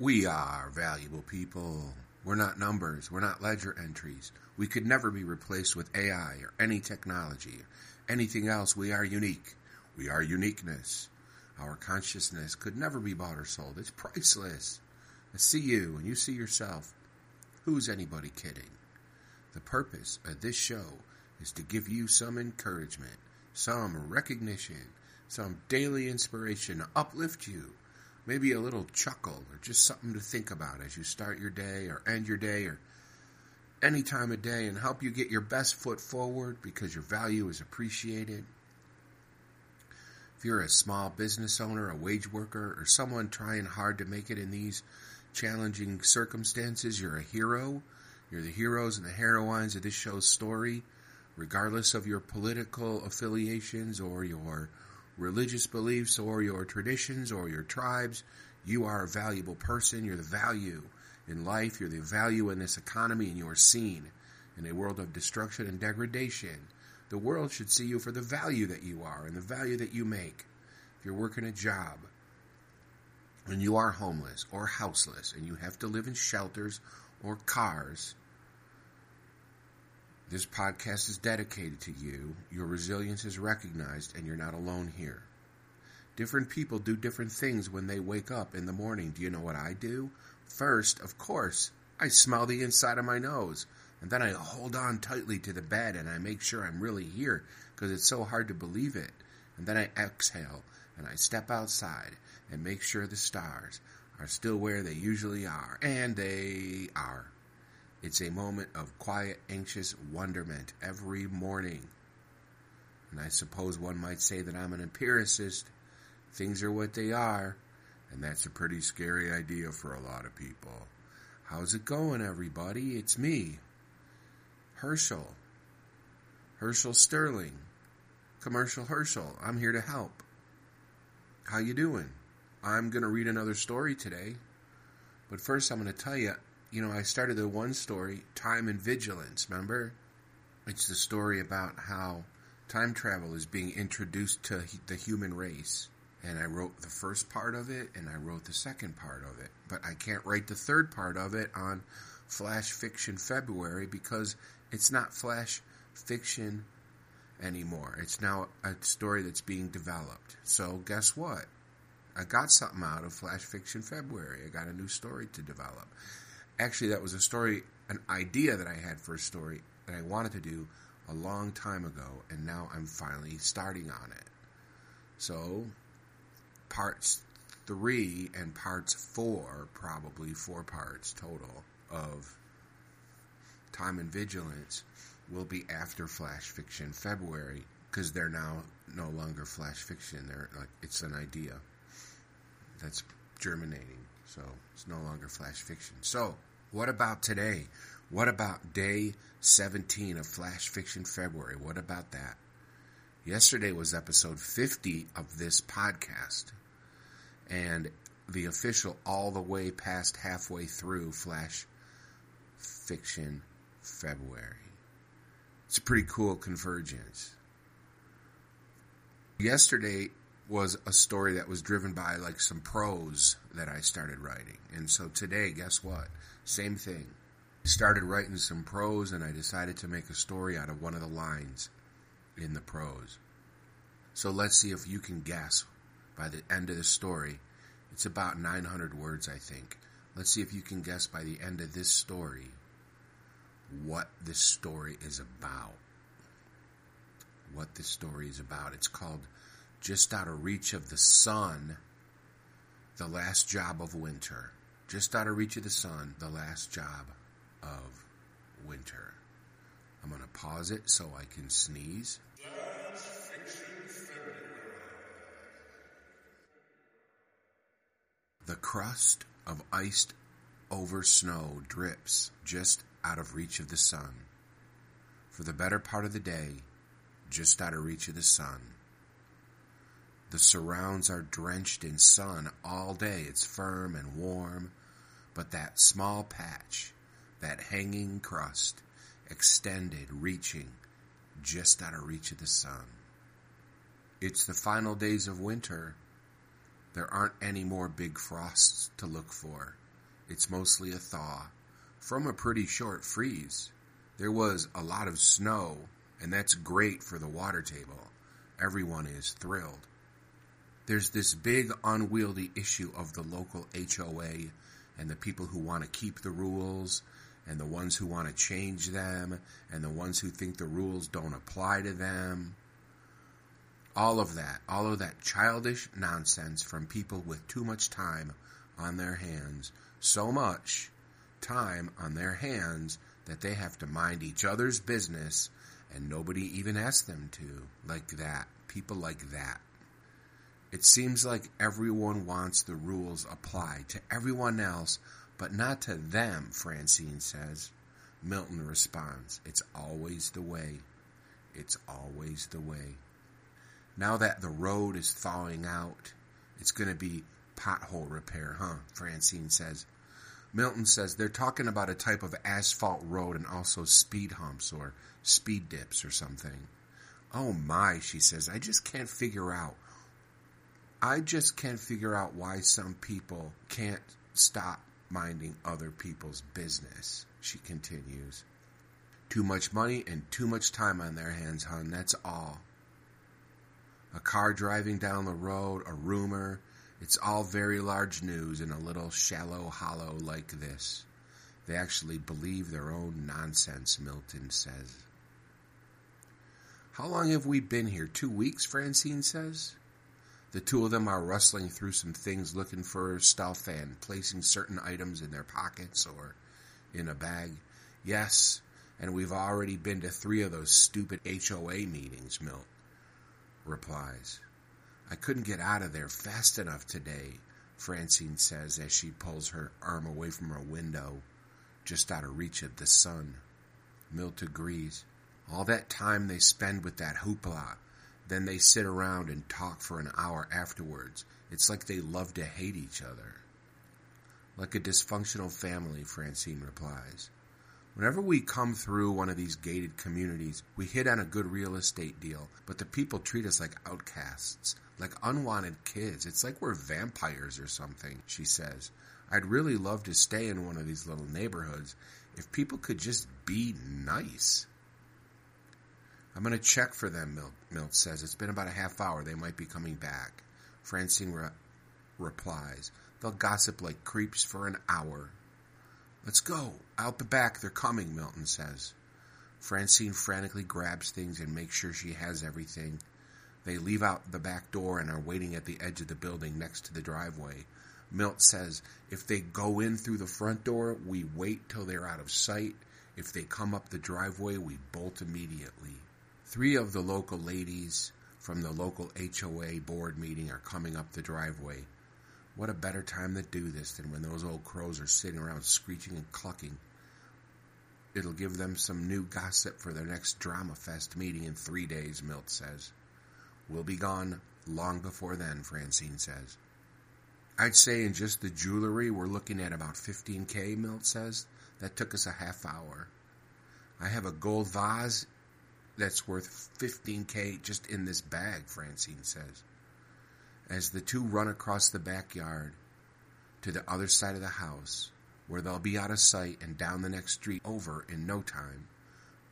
We are valuable people. We're not numbers. We're not ledger entries. We could never be replaced with AI or any technology or anything else. We are unique. We are uniqueness. Our consciousness could never be bought or sold. It's priceless. I see you and you see yourself. Who's anybody kidding? The purpose of this show is to give you some encouragement, some recognition, some daily inspiration to uplift you. Maybe a little chuckle or just something to think about as you start your day or end your day or any time of day and help you get your best foot forward because your value is appreciated. If you're a small business owner, a wage worker, or someone trying hard to make it in these challenging circumstances, you're a hero. You're the heroes and the heroines of this show's story, regardless of your political affiliations or your religious beliefs or your traditions or your tribes. You are a valuable person. You're the value in life. You're the value in this economy and you're seen in a world of destruction and degradation. The world should see you for the value that you are and the value that you make. If you're working a job and you are homeless or houseless and you have to live in shelters or cars, this podcast is dedicated to you. Your resilience is recognized and you're not alone here. Different people do different things when they wake up in the morning. Do you know what I do? First, of course, I smell the inside of my nose. And then I hold on tightly to the bed and I make sure I'm really here because it's so hard to believe it. And then I exhale and I step outside and make sure the stars are still where they usually are. And they are. It's a moment of quiet, anxious wonderment every morning. And I suppose one might say that I'm an empiricist. Things are what they are. And that's a pretty scary idea for a lot of people. How's it going, everybody? It's me, Herschel. Herschel Sterling. Commercial Herschel. I'm here to help. How you doing? I'm going to read another story today. But first I'm going to tell you, you know, I started the one story, Time and Vigilance, remember? It's the story about how time travel is being introduced to the human race. And I wrote the first part of it and I wrote the second part of it. But I can't write the third part of it on Flash Fiction February because it's not Flash Fiction anymore. It's now a story that's being developed. So guess what? I got something out of Flash Fiction February. I got a new story to develop. Actually, that was a story, an idea that I had for a story that I wanted to do a long time ago, and now I'm finally starting on it. So, parts three and parts four, probably four parts total, of Time and Vigilance will be after Flash Fiction February because they're now no longer Flash Fiction. They're like it's an idea that's germinating, so it's no longer Flash Fiction. So, what about today? What about day 17 of Flash Fiction February? What about that? Yesterday was episode 50 of this podcast, and the official all the way past halfway through Flash Fiction February. It's a pretty cool convergence. Yesterday was a story that was driven by like some prose that I started writing. And so today, guess what? Same thing. Started writing some prose and I decided to make a story out of one of the lines in the prose. So let's see if you can guess by the end of the story. It's about 900 words, I think. Let's see if you can guess by the end of this story what this story is about. What this story is about. It's called Just Out of Reach of the Sun, The Last Job of Winter. Just Out of Reach of the Sun, The Last Job of Winter. I'm going to pause it so I can sneeze. The crust of iced over snow drips just out of reach of the sun. For the better part of the day, just out of reach of the sun. The surrounds are drenched in sun all day. It's firm and warm, but that small patch, that hanging crust, extended, reaching, just out of reach of the sun. It's the final days of winter. There aren't any more big frosts to look for. it's mostly a thaw from a pretty short freeze. There was a lot of snow, and that's great for the water table. Everyone is thrilled. There's this big unwieldy issue of the local HOA and the people who want to keep the rules and the ones who want to change them and the ones who think the rules don't apply to them. All of that, all of that childish nonsense from people with too much time on their hands. So much time on their hands that they have to mind each other's business and nobody even asks them to. Like that. People like that. It seems like everyone wants the rules applied to everyone else, but not to them, Francine says. Milton responds, It's always the way. It's always the way. Now that the road is thawing out, it's going to be pothole repair, huh? Francine says. Milton says they're talking about a type of asphalt road and also speed humps or speed dips or something. Oh my, she says, I just can't figure out. I just can't figure out why some people can't stop minding other people's business, she continues. Too much money and too much time on their hands, hon, that's all. A car driving down the road, a rumor, it's all very large news in a little shallow hollow like this. They actually believe their own nonsense, Milton says. How long have we been here? Two weeks, Francine says. The two of them are rustling through some things looking for stuff and placing certain items in their pockets or in a bag. Yes, and we've already been to three of those stupid HOA meetings, Milt replies. I couldn't get out of there fast enough today, Francine says as she pulls her arm away from her window, just out of reach of the sun. Milt agrees. All that time they spend with that hoopla, then they sit around and talk for an hour afterwards. It's like they love to hate each other. Like a dysfunctional family, Francine replies. Whenever we come through one of these gated communities, we hit on a good real estate deal, but the people treat us like outcasts, like unwanted kids. It's like we're vampires or something, she says. I'd really love to stay in one of these little neighborhoods if people could just be nice. I'm going to check for them, Milt, says. It's been about a half hour. They might be coming back. Francine re- replies. They'll gossip like creeps for an hour. Let's go. Out the back, they're coming, Milton says. Francine frantically grabs things and makes sure she has everything. They leave out the back door and are waiting at the edge of the building next to the driveway. Milt says, if they go in through the front door, we wait till they're out of sight. If they come up the driveway, we bolt immediately. Three of the local ladies from the local HOA board meeting are coming up the driveway. What a better time to do this than when those old crows are sitting around screeching and clucking. It'll give them some new gossip for their next Drama Fest meeting in three days, Milt says. We'll be gone long before then, Francine says. I'd say in just the jewelry we're looking at about 15k, Milt says. That took us a half hour. I have a gold vase that's worth 15k just in this bag, Francine says as the two run across the backyard to the other side of the house, where they'll be out of sight and down the next street over in no time.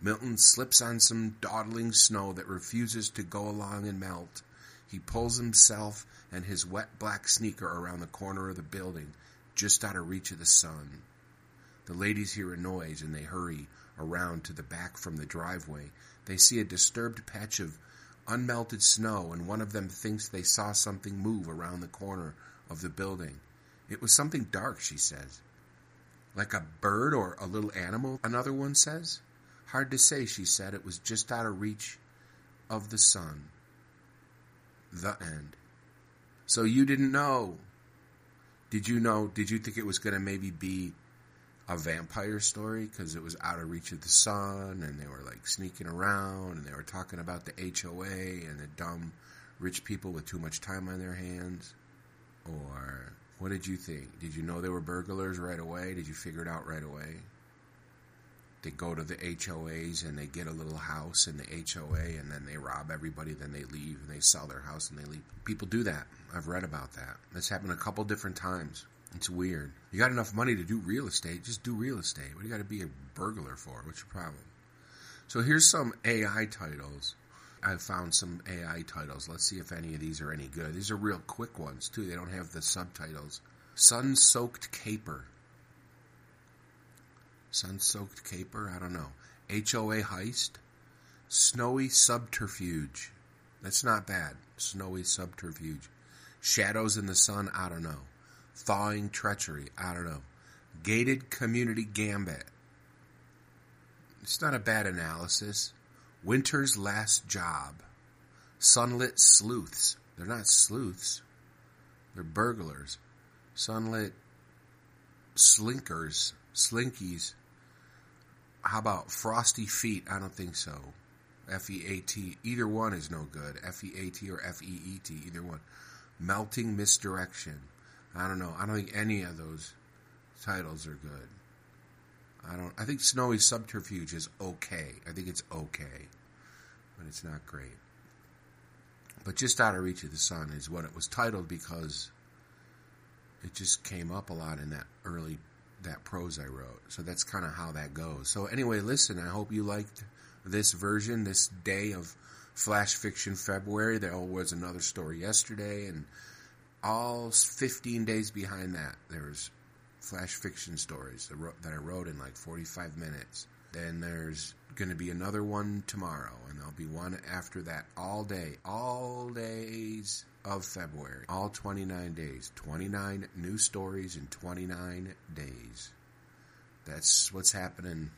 Milton slips on some dawdling snow that refuses to go along and melt. He pulls himself and his wet black sneaker around the corner of the building, just out of reach of the sun. The ladies hear a noise and they hurry around to the back from the driveway. They see a disturbed patch of unmelted snow, and one of them thinks they saw something move around the corner of the building. It was something dark, she says. Like a bird or a little animal, another one says. Hard to say, she said. It was just out of reach of the sun. The end. So you didn't know. Did you know? Did you think it was going to maybe be a vampire story because it was out of reach of the sun and they were like sneaking around and they were talking about the HOA and the dumb rich people with too much time on their hands? Or what did you think? Did you know they were burglars right away? Did you figure it out right away? They go to the HOAs and they get a little house in the HOA and then they rob everybody, then they leave and they sell their house and they leave. People do that. I've read about that. This happened a couple different times. It's weird. You got enough money to do real estate, just do real estate. What do you got to be a burglar for? What's your problem? So here's some AI titles. I found some AI titles. Let's see if any of these are any good. These are real quick ones, too. They don't have the subtitles. Sun soaked caper. Sun soaked caper? I don't know. HOA heist. Snowy subterfuge. That's not bad. Snowy subterfuge. Shadows in the sun? I don't know. Thawing treachery? I don't know. Gated community gambit. It's not a bad analysis. Winter's last job. Sunlit sleuths. They're not sleuths. They're burglars. Sunlit slinkers. Slinkies. How about frosty feet? I don't think so. F E A T. Either one is no good. F E A T or F E E T. Either one. Melting misdirection. I don't know. I don't think any of those titles are good. I don't. I think Snowy Subterfuge is okay. I think it's okay, but it's not great. But just out of reach of the sun is what it was titled because it just came up a lot in that early that prose I wrote. So that's kind of how that goes. So anyway, listen. I hope you liked this version, this day of Flash Fiction February. There was another story yesterday, and all 15 days behind that, there's flash fiction stories that I wrote in like 45 minutes. Then there's going to be another one tomorrow, and there'll be one after that all day, all days of February, all 29 days. 29 new stories in 29 days. That's what's happening.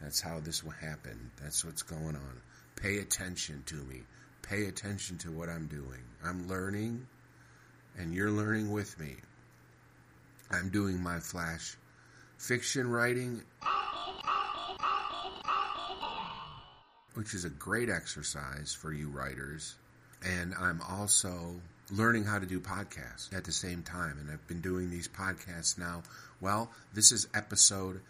That's how this will happen. That's what's going on. Pay attention to me. Pay attention to what I'm doing. I'm learning, and you're learning with me. I'm doing my flash fiction writing, which is a great exercise for you writers. And I'm also learning how to do podcasts at the same time. And I've been doing these podcasts now. Well, this is episode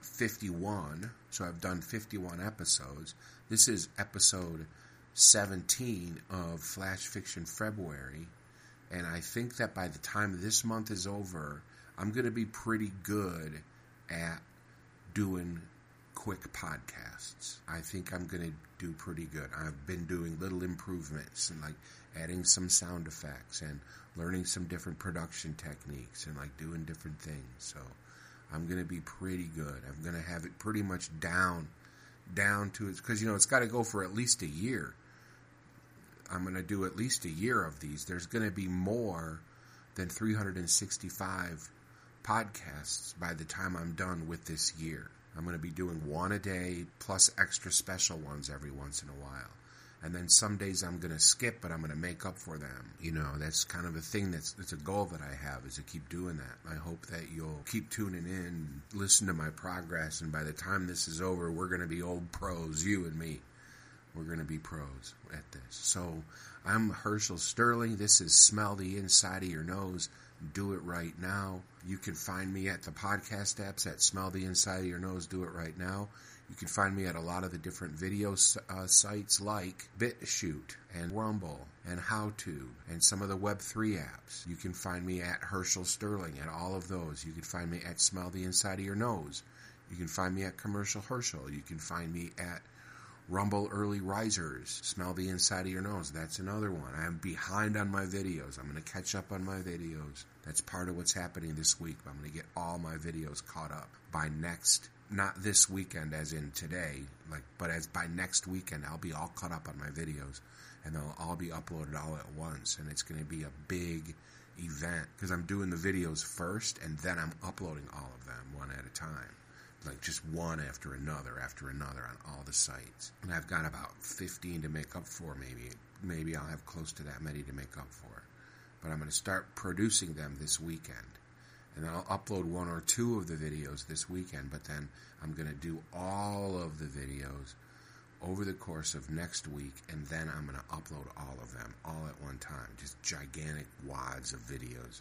51. So I've done 51 episodes. This is episode 17 of Flash Fiction February. And I think that by the time this month is over, I'm going to be pretty good at doing quick podcasts. I think I'm going to do pretty good. I've been doing little improvements and like adding some sound effects and learning some different production techniques and like doing different things. So I'm going to be pretty good. I'm going to have it pretty much down down to it because you know it's got to go for at least a year I'm going to do at least a year of these. There's going to be more than 365 podcasts by the time I'm done with this year. I'm going to be doing one a day plus extra special ones every once in a while. And then some days I'm going to skip, but I'm going to make up for them. You know, that's kind of a thing that's, it's a goal that I have is to keep doing that. I hope that you'll keep tuning in, listen to my progress, and by the time this is over, we're going to be old pros, you and me. We're going to be pros at this. So I'm Herschel Sterling. This is Smell the Inside of Your Nose. Do it right now. You can find me at the podcast apps at Smell the Inside of Your Nose. Do it right now. You can find me at a lot of the different video uh, sites like BitChute and Rumble and HowTube and some of the Web3 apps. You can find me at Herschel Sterling at all of those. You can find me at Smell the Inside of Your Nose. You can find me at Commercial Herschel. You can find me at Rumble Early Risers. Smell the inside of your nose. That's another one. I'm behind on my videos. I'm going to catch up on my videos. That's part of what's happening this week. I'm going to get all my videos caught up by next, not this weekend as in today, like, but as by next weekend, I'll be all caught up on my videos and they'll all be uploaded all at once. And it's going to be a big event because I'm doing the videos first and then I'm uploading all of them one at a time like just one after another after another on all the sites. And I've got about 15 to make up for maybe. Maybe I'll have close to that many to make up for. But I'm going to start producing them this weekend. And I'll upload one or two of the videos this weekend, but then I'm going to do all of the videos over the course of next week, and then I'm going to upload all of them all at one time. Just gigantic wads of videos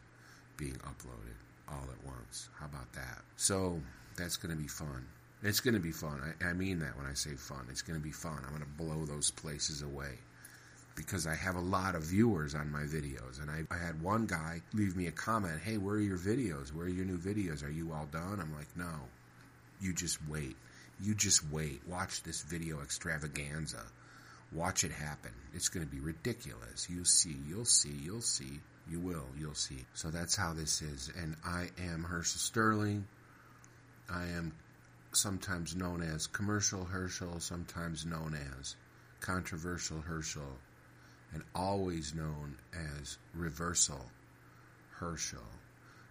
being uploaded all at once. How about that? So that's going to be fun. It's going to be fun. I, I mean that when I say fun. It's going to be fun. I'm going to blow those places away because I have a lot of viewers on my videos. And I, I had one guy leave me a comment, Hey, where are your videos? Where are your new videos? Are you all done? I'm like, No, you just wait. You just wait. Watch this video extravaganza. Watch it happen. It's going to be ridiculous. You'll see, you'll see, you'll see. You will, you'll see. So that's how this is. And I am Herschel Sterling. I am sometimes known as Commercial Herschel, sometimes known as Controversial Herschel, and always known as Reversal Herschel.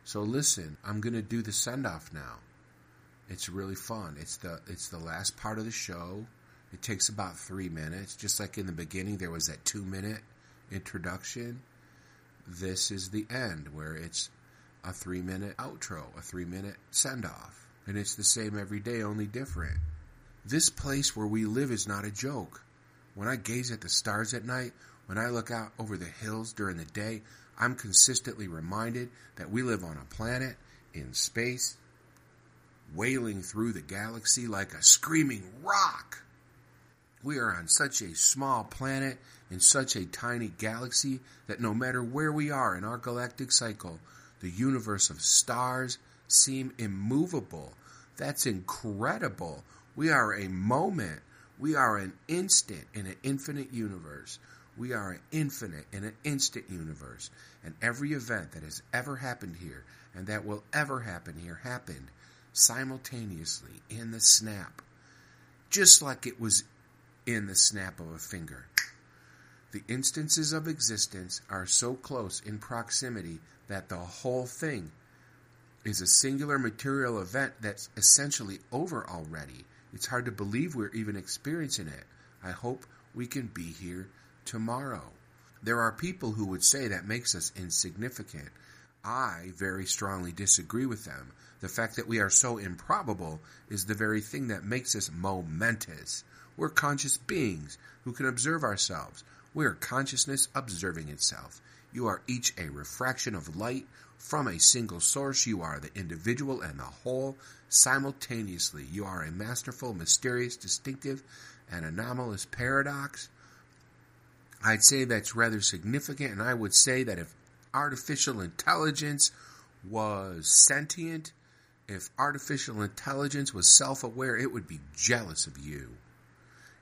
So listen, I'm going to do the send off now. It's really fun. It's the it's the last part of the show. It takes about three minutes. Just like in the beginning, there was that two minute introduction. This is the end where it's a three minute outro, a three minute send off. And it's the same every day, only different. This place where we live is not a joke. When I gaze at the stars at night, when I look out over the hills during the day, I'm consistently reminded that we live on a planet in space, wailing through the galaxy like a screaming rock. We are on such a small planet in such a tiny galaxy that no matter where we are in our galactic cycle, the universe of stars seem immovable. That's incredible. We are a moment. We are an instant in an infinite universe. We are an infinite in an instant universe. And every event that has ever happened here and that will ever happen here happened simultaneously in the snap. Just like it was in the snap of a finger. The instances of existence are so close in proximity that the whole thing is a singular material event that's essentially over already. It's hard to believe we're even experiencing it. I hope we can be here tomorrow. There are people who would say that makes us insignificant. I very strongly disagree with them. The fact that we are so improbable is the very thing that makes us momentous. We're conscious beings who can observe ourselves. We are consciousness observing itself. You are each a refraction of light from a single source. You are the individual and the whole simultaneously. You are a masterful, mysterious, distinctive, and anomalous paradox. I'd say that's rather significant, and I would say that if artificial intelligence was sentient, if artificial intelligence was self aware, it would be jealous of you.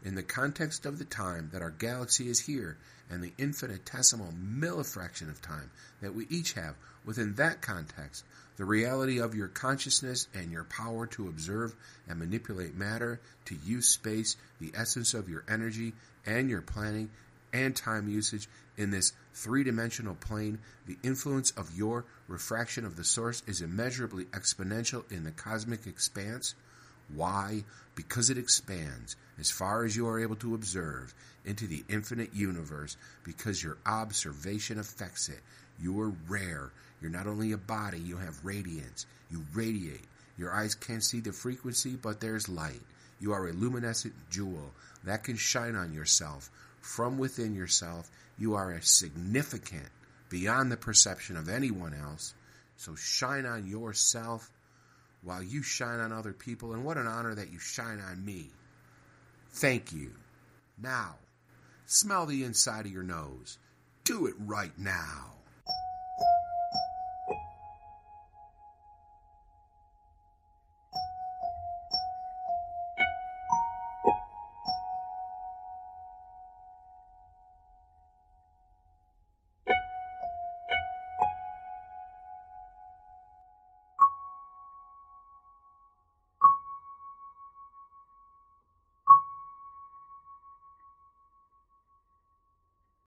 In the context of the time that our galaxy is here and the infinitesimal millifraction of time that we each have, within that context, the reality of your consciousness and your power to observe and manipulate matter, to use space, the essence of your energy and your planning and time usage in this three dimensional plane, the influence of your refraction of the source is immeasurably exponential in the cosmic expanse. Why? Because it expands as far as you are able to observe into the infinite universe because your observation affects it. You are rare. You're not only a body, you have radiance. You radiate. Your eyes can't see the frequency, but there's light. You are a luminescent jewel that can shine on yourself. From within yourself, you are a significant beyond the perception of anyone else. So shine on yourself while you shine on other people. And what an honor that you shine on me. Thank you. Now, smell the inside of your nose. Do it right now.